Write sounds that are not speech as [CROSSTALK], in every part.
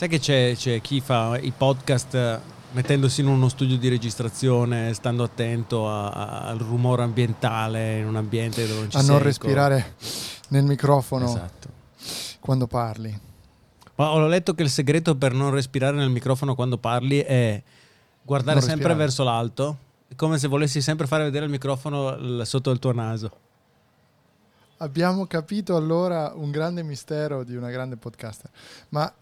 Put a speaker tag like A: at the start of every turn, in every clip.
A: Sai che c'è, c'è chi fa i podcast eh, mettendosi in uno studio di registrazione, stando attento a- a- al rumore ambientale in un ambiente dove non ci
B: a
A: sei,
B: non respirare nel microfono
A: Esatto.
B: quando parli.
A: Ma ho letto che il segreto per non respirare nel microfono quando parli è guardare
B: Non
A: sempre
B: respirare.
A: verso l'alto, come se volessi sempre fare vedere il microfono sotto il tuo naso.
B: Abbiamo capito allora un grande mistero di una grande podcaster. Ma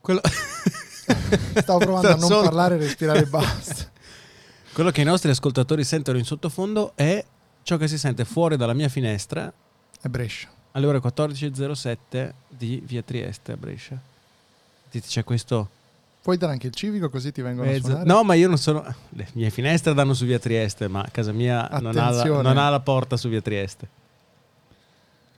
A: Quello, [LAUGHS]
B: stavo provando a non
A: Solo-
B: parlare e respirare e basta. [LAUGHS]
A: Quello che i nostri ascoltatori sentono in sottofondo è ciò che si sente fuori dalla mia finestra
B: È Brescia.
A: alle ore 14.07 di via Trieste a Brescia. Dite, c'è questo
B: Puoi dare anche il civico così ti vengono a
A: mezzo.
B: suonare?
A: No, ma io non sono. Le mie finestre danno su via Trieste, ma casa mia non ha, la, non ha la porta su via Trieste.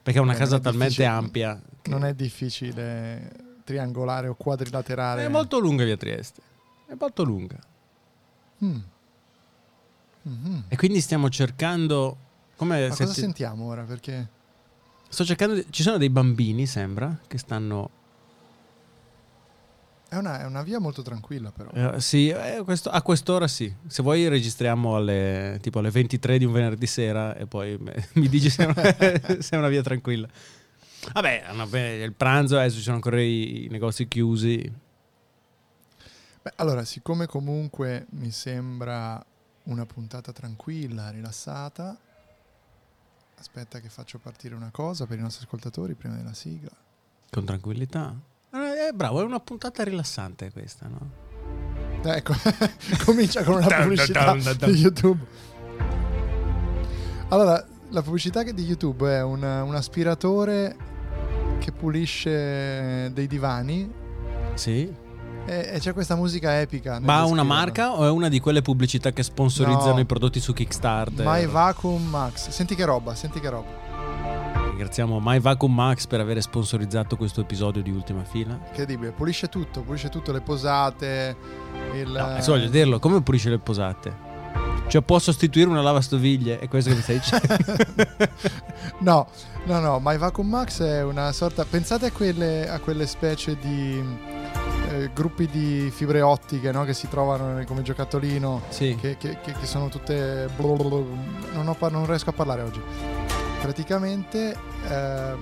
A: Perché è una
B: Beh,
A: casa
B: è
A: talmente
B: difficile.
A: ampia. che-
B: Non è difficile triangolare o quadrilaterale.
A: È molto lunga via Trieste. È molto lunga.
B: Mm. Mhm.
A: E quindi stiamo cercando. Come
B: Ma
A: se
B: cosa
A: ti-
B: sentiamo ora? Perché
A: Sto cercando. di- Ci sono dei bambini, sembra, che stanno.
B: è una, è una via molto tranquilla però.
A: eh, sì, eh, questo- a quest'ora sì. Se vuoi registriamo alle, tipo alle 23 di un venerdì sera e poi me- [LAUGHS] mi dici se è una, [LAUGHS] se è una via tranquilla. Vabbè, una- il pranzo, adesso ci sono ancora i, i negozi chiusi.
B: Beh, allora, siccome comunque mi sembra una puntata tranquilla, rilassata, aspetta che faccio partire una cosa per i nostri ascoltatori prima della sigla.
A: Con tranquillità. Eh, bravo, è una puntata rilassante questa, no?
B: Ecco, [LAUGHS] comincia con una pubblicità di YouTube. Allora, la pubblicità di YouTube è un, un aspiratore che pulisce dei divani
A: Sì.
B: e, c'è questa musica epica.
A: Ma ha una marca o è una di quelle pubblicità che sponsorizzano
B: No.
A: i prodotti su Kickstarter?
B: My Vacuum Max. Senti che roba, senti che roba.
A: Ringraziamo My Vacuum Max per aver sponsorizzato questo episodio di Ultima Fila.
B: Incredibile, pulisce tutto, pulisce tutto, le posate, il...
A: No, adesso voglio dirlo, come pulisce le posate? Cioè può sostituire una lavastoviglie, è questo che mi stai dicendo? [LAUGHS]
B: no, no, no, My Vacuum Max è una sorta... Pensate a quelle, a quelle specie di eh, gruppi di fibre ottiche no? che si trovano come giocattolino,
A: sì.
B: che, che- che- sono tutte... Non, ho non riesco a parlare oggi. Praticamente ehm,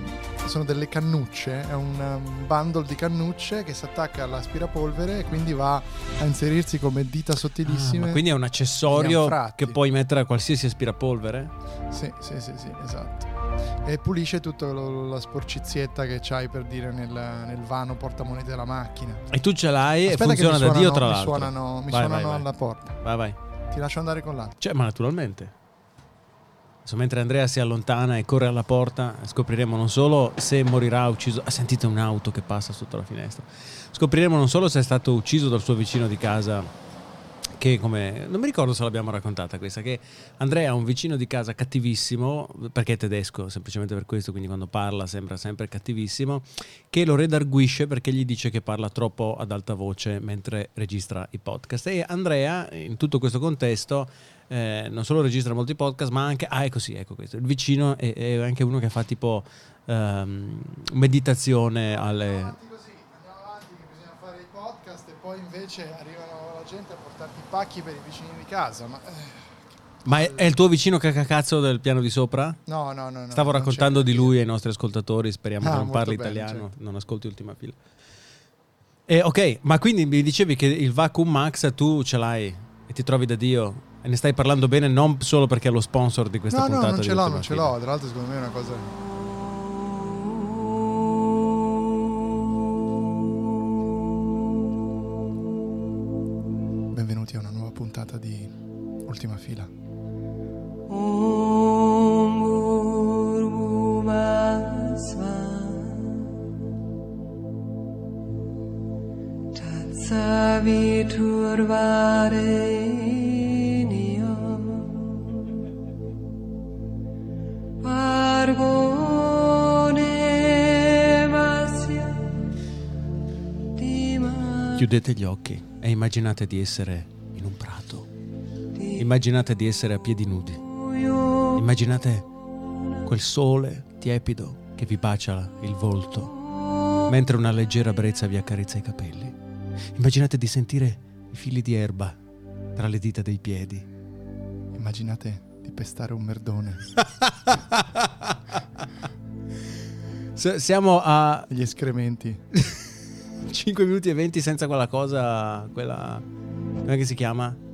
B: sono delle cannucce, è un um, bundle di cannucce che si attacca all'aspirapolvere e quindi va a inserirsi come dita
A: Ah,
B: sottilissime.
A: ma quindi è un accessorio che puoi mettere a qualsiasi aspirapolvere?
B: Sì, sì, sì, sì, esatto. E pulisce tutta la sporcizietta che c'hai per dire nel, nel vano portamonete della macchina.
A: E tu ce l'hai
B: Aspetta
A: e funziona
B: mi
A: da Dio tra
B: mi
A: l'altro.
B: Suonano, mi
A: Vai,
B: suonano
A: vai, vai.
B: alla porta.
A: Vai, vai.
B: Ti lascio andare con l'altro.
A: Cioè, ma naturalmente. Adesso, mentre Andrea si allontana e corre alla porta, scopriremo non solo se morirà ucciso. Ah, sentite un'auto che passa sotto la finestra. Scopriremo non solo se è stato ucciso dal suo vicino di casa, che come. Non mi ricordo se l'abbiamo raccontata questa, che Andrea ha un vicino di casa cattivissimo, perché è tedesco, semplicemente per questo, quindi quando parla sembra sempre cattivissimo, che lo redarguisce perché gli dice che parla troppo ad alta voce mentre registra i podcast. E Andrea, in tutto questo contesto, eh, non solo registra molti podcast, ma anche. Ah, ecco sì, ecco questo. Il vicino è, è anche uno che fa tipo ehm, meditazione alle.
B: così, andiamo avanti che bisogna fare i podcast e poi invece arrivano la gente a portarti i pacchi per i vicini di casa. Ma, eh,
A: Ma è, è il tuo vicino cacacazzo del piano di sopra?
B: no, no, no. no,
A: Stavo
B: non
A: raccontando di lui ai nostri ascoltatori, speriamo
B: Ah,
A: che non parli
B: bene,
A: italiano,
B: certo.
A: non ascolti ultima fila. Eh, ok, ma quindi mi dicevi che il Vacuum Max tu ce l'hai e ti trovi da Dio e ne stai parlando bene non solo perché è lo sponsor di questa
B: No, no,
A: puntata
B: non
A: di
B: ce l'ho, non ce l'ho. Tra l'altro, secondo me è una cosa. puntata di Ultima Fila.
C: Sabitur vareniam Vargo
A: Chiudete gli occhi e immaginate di essere Immaginate di essere a piedi nudi. Immaginate quel sole tiepido che vi bacia il volto. mentre una leggera brezza vi accarezza i capelli. Immaginate di sentire i fili di erba tra le dita dei piedi.
B: Immaginate di pestare un merdone. [LAUGHS]
A: Siamo a
B: Gli escrementi. [LAUGHS]
A: 5 minuti e 20 senza quella cosa, quella... come si chiama?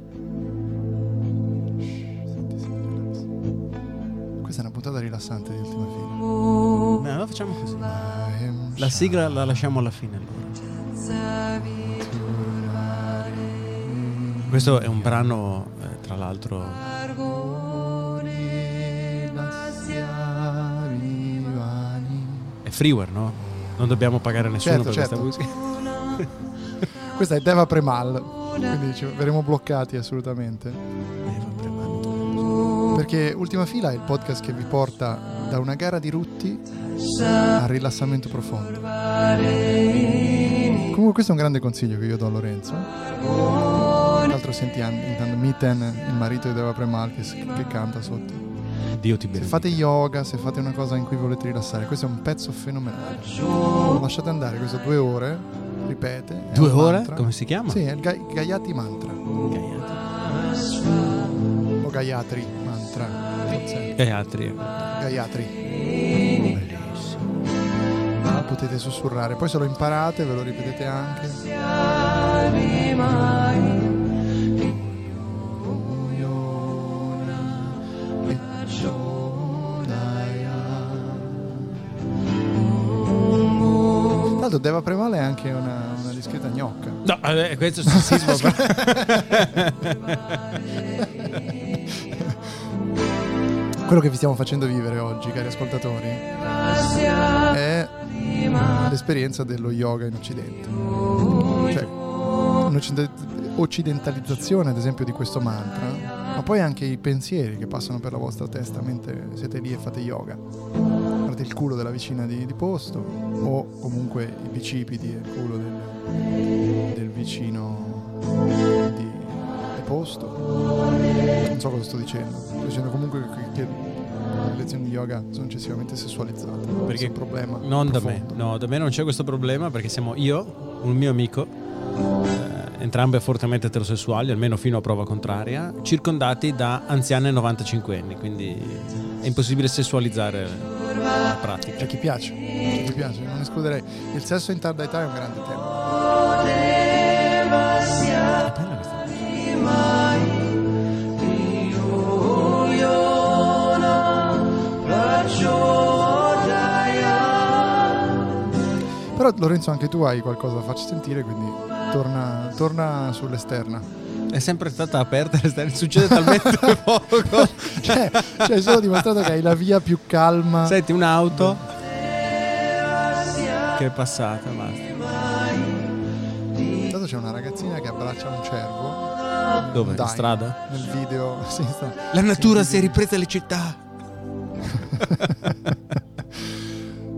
B: Rilassante di ultima fila.
A: No, allora facciamo così. La sigla la lasciamo alla fine allora. Questo è un brano, eh, tra l'altro, è freeware, no? Non dobbiamo pagare nessuno
B: Certo,
A: per
B: certo.
A: questa musica. [LAUGHS]
B: Questa è Deva Premal. Quindi ci verremo bloccati assolutamente. Perché Ultima Fila è il podcast che vi porta da una gara di rutti al rilassamento profondo. Comunque questo è un grande consiglio che io do a Lorenzo. Tra l'altro senti an- intanto Mitten, il marito di Deva Premal, che, che canta sotto.
A: Dio ti
B: Se
A: benedica.
B: fate yoga, se fate una cosa in cui volete rilassare, questo è un pezzo fenomenale. Lasciate andare questo due ore, ripete.
A: Due ore?
B: mantra.
A: Come si chiama?
B: Sì, è il Ga- Gayatri Mantra.
A: Gayatri.
B: O Gayatri Mantra. forse.
A: Gayatri.
B: Gayatri.
A: Bellissimo.
B: Potete sussurrare, poi se lo imparate ve lo ripetete anche. L'altro Deva Premale è anche una, una discreta gnocca.
A: No, eh, questo è sessismo. [LAUGHS]
B: Quello che vi stiamo facendo vivere oggi, cari ascoltatori, è l'esperienza dello yoga in Occidente. Cioè, un'occidentalizzazione, ad esempio, di questo mantra, ma poi anche i pensieri che passano per la vostra testa mentre siete lì e fate yoga. Il culo della vicina di, di posto, o comunque i bicipiti e il culo del, del vicino di, di posto. Non so cosa sto dicendo. Sto dicendo comunque che, che le lezioni di yoga sono eccessivamente sessualizzate.
A: Perché
B: è un problema.
A: Non da me,
B: profondo.
A: no, da me non c'è questo problema perché siamo io, un mio amico, eh, entrambe fortemente eterosessuali, almeno fino a prova contraria, circondati da anziane 95 anni, quindi è impossibile sessualizzare la pratica.
B: C'è chi piace, c'è chi piace, non escluderei. Il sesso in tarda età è un grande tema. Però Lorenzo anche tu hai qualcosa da farci sentire, quindi torna, torna sull'esterna.
A: È sempre stata aperta, succede talmente [LAUGHS] poco.
B: Cioè, cioè, solo dimostrato che hai la via più calma.
A: Senti un'auto che è passata, basta.
B: Intanto c'è una ragazzina che abbraccia un cervo.
A: Dove?
B: Dai,
A: In strada?
B: Nel video. [LAUGHS] Sì, sta-
A: La natura
B: sì,
A: si è ripresa alle città.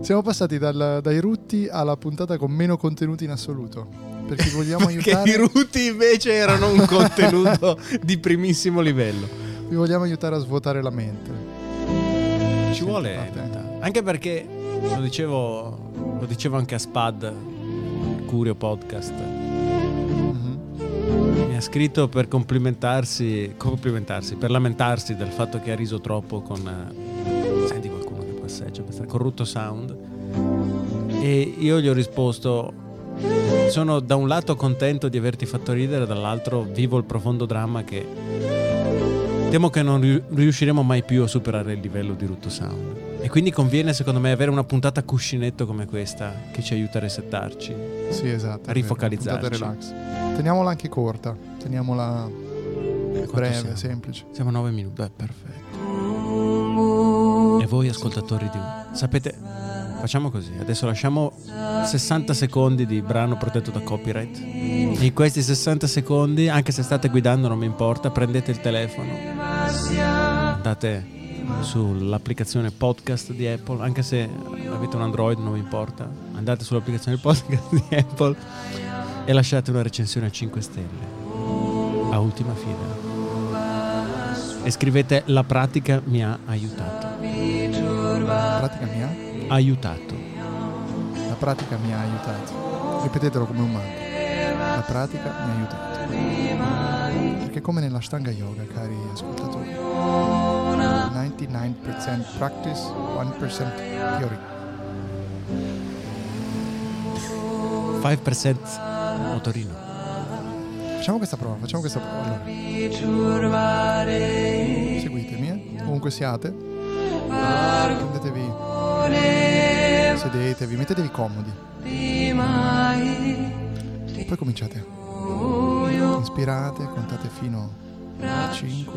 A: [LAUGHS]
B: Siamo passati dal- dai rutti alla puntata con meno contenuti in assoluto. Perché vogliamo
A: Perché
B: aiutare.
A: i ruti invece erano un [LAUGHS] contenuto di primissimo livello.
B: Vi vogliamo aiutare a svuotare la mente.
A: Ci vuole in realtà. Anche perché lo dicevo, lo dicevo anche a Spad, Curio Podcast. Ha scritto per complimentarsi, complimentarsi, per lamentarsi del fatto che ha riso troppo con eh, senti qualcuno che passeggia, questa corrutto sound. E io gli ho risposto sono da un lato contento di averti fatto ridere, dall'altro vivo il profondo dramma che temo che non riu- riusciremo mai più a superare il livello di Rutto Sound. E quindi conviene secondo me avere una puntata cuscinetto come questa che ci aiuta a resettarci.
B: Sì, esatto.
A: A rifocalizzarci.
B: relax. Teniamola anche corta, teniamola
A: Quanto
B: breve,
A: siamo?
B: semplice.
A: Siamo a 9 minuti, beh, perfetto. E voi ascoltatori di sapete, facciamo così, adesso lasciamo 60 secondi di brano protetto da copyright. In questi 60 secondi, anche se state guidando non mi importa, prendete il telefono, andate sull'applicazione podcast di Apple, anche se avete un Android non mi importa, andate sull'applicazione [LAUGHS] podcast di Apple e lasciate una recensione a 5 stelle a ultima fila e scrivete la pratica mi ha aiutato
B: La pratica mia?
A: aiutato
B: La pratica mi ha aiutato. Ripetetelo come un mantra. La pratica mi ha aiutato. Perché come nella Ashtanga Yoga, cari ascoltatori, 99% practice, 1% theory.
A: 5% motorino.
B: Facciamo questa prova, facciamo questa prova. Allora, seguitemi, eh. ovunque siate. Prendetevi, sedetevi, mettetevi comodi. E poi cominciate. Inspirate, contate fino a 5.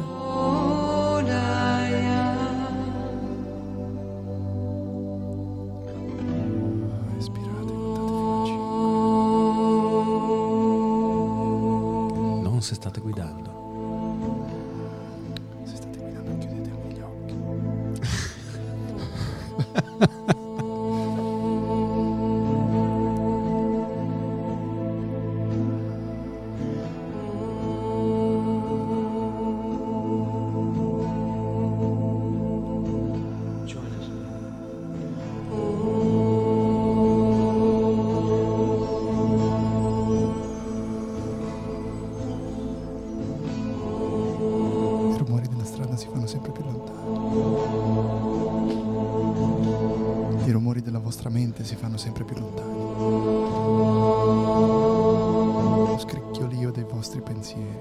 B: I rumori della vostra mente si fanno sempre più lontani. Lo scricchiolio dei vostri pensieri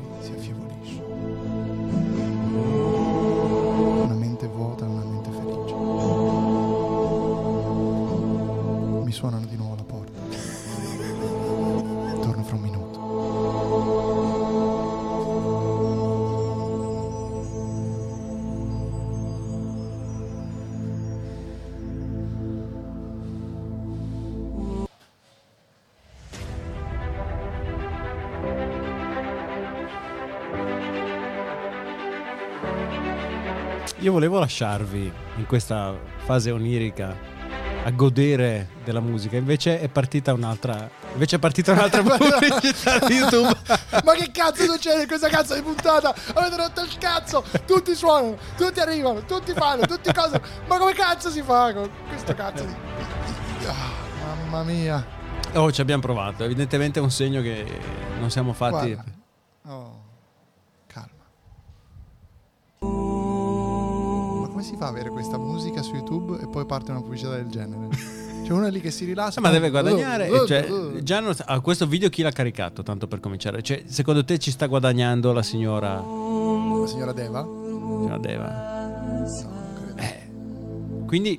A: Io volevo lasciarvi in questa fase onirica a godere della musica, invece è partita un'altra. Invece è partita un'altra [LAUGHS] pubblicità di YouTube. [LAUGHS]
B: Ma che cazzo succede in questa cazzo di puntata? Avete rotto il cazzo! Tutti suonano, tutti arrivano, tutti fanno, tutti cose. Ma come cazzo si fa con questo cazzo di. Ah, mamma mia.
A: Oh, ci abbiamo provato. Evidentemente è un segno che non siamo fatti.
B: Guarda. Oh, come si fa ad avere questa musica su YouTube e poi parte una pubblicità del genere? [LAUGHS] C'è uno lì che si rilassa.
A: Eh, Ma deve guadagnare.
B: Uh, uh,
A: cioè,
B: uh.
A: già non- ah, questo video chi l'ha caricato? Tanto per cominciare. Cioè, secondo te ci sta guadagnando la signora,
B: La signora Deva?
A: signora Deva?
B: No, credo.
A: Eh. Quindi,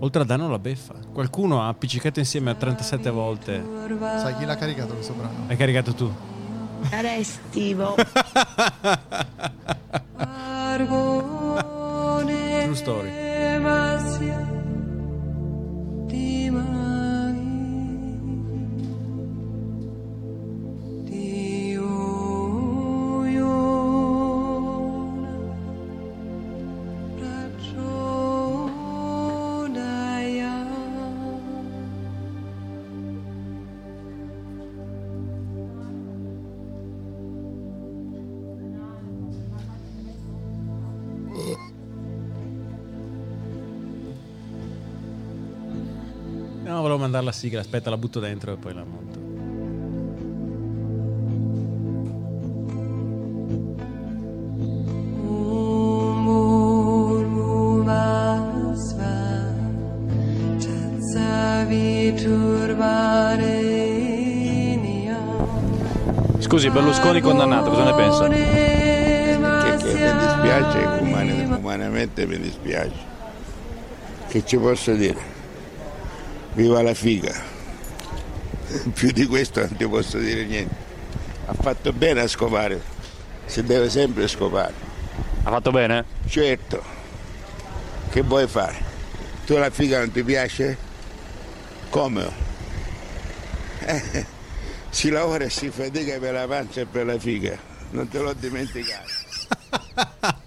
A: oltre a danno la beffa. Qualcuno ha appiccicato insieme a 37 volte.
B: Sai chi l'ha caricato questo brano?
A: Hai caricato tu.
D: Era estivo.
A: True [LAUGHS] story. Mandare la sigla. Aspetta, la butto dentro e poi la monto.
E: Scusi, Berlusconi condannato, cosa ne pensa?
F: Che, che mi dispiace, umane- umanamente mi dispiace. Che ci posso dire? Viva la figa. Più di questo non ti posso dire niente. Ha fatto bene a scopare. Si deve sempre scopare.
E: Ha fatto bene?
F: Certo. Che vuoi fare? Tu la figa non ti piace? Come? Eh, si lavora e si fatica per la pancia e per la figa. Non te l'ho dimenticato. [LAUGHS]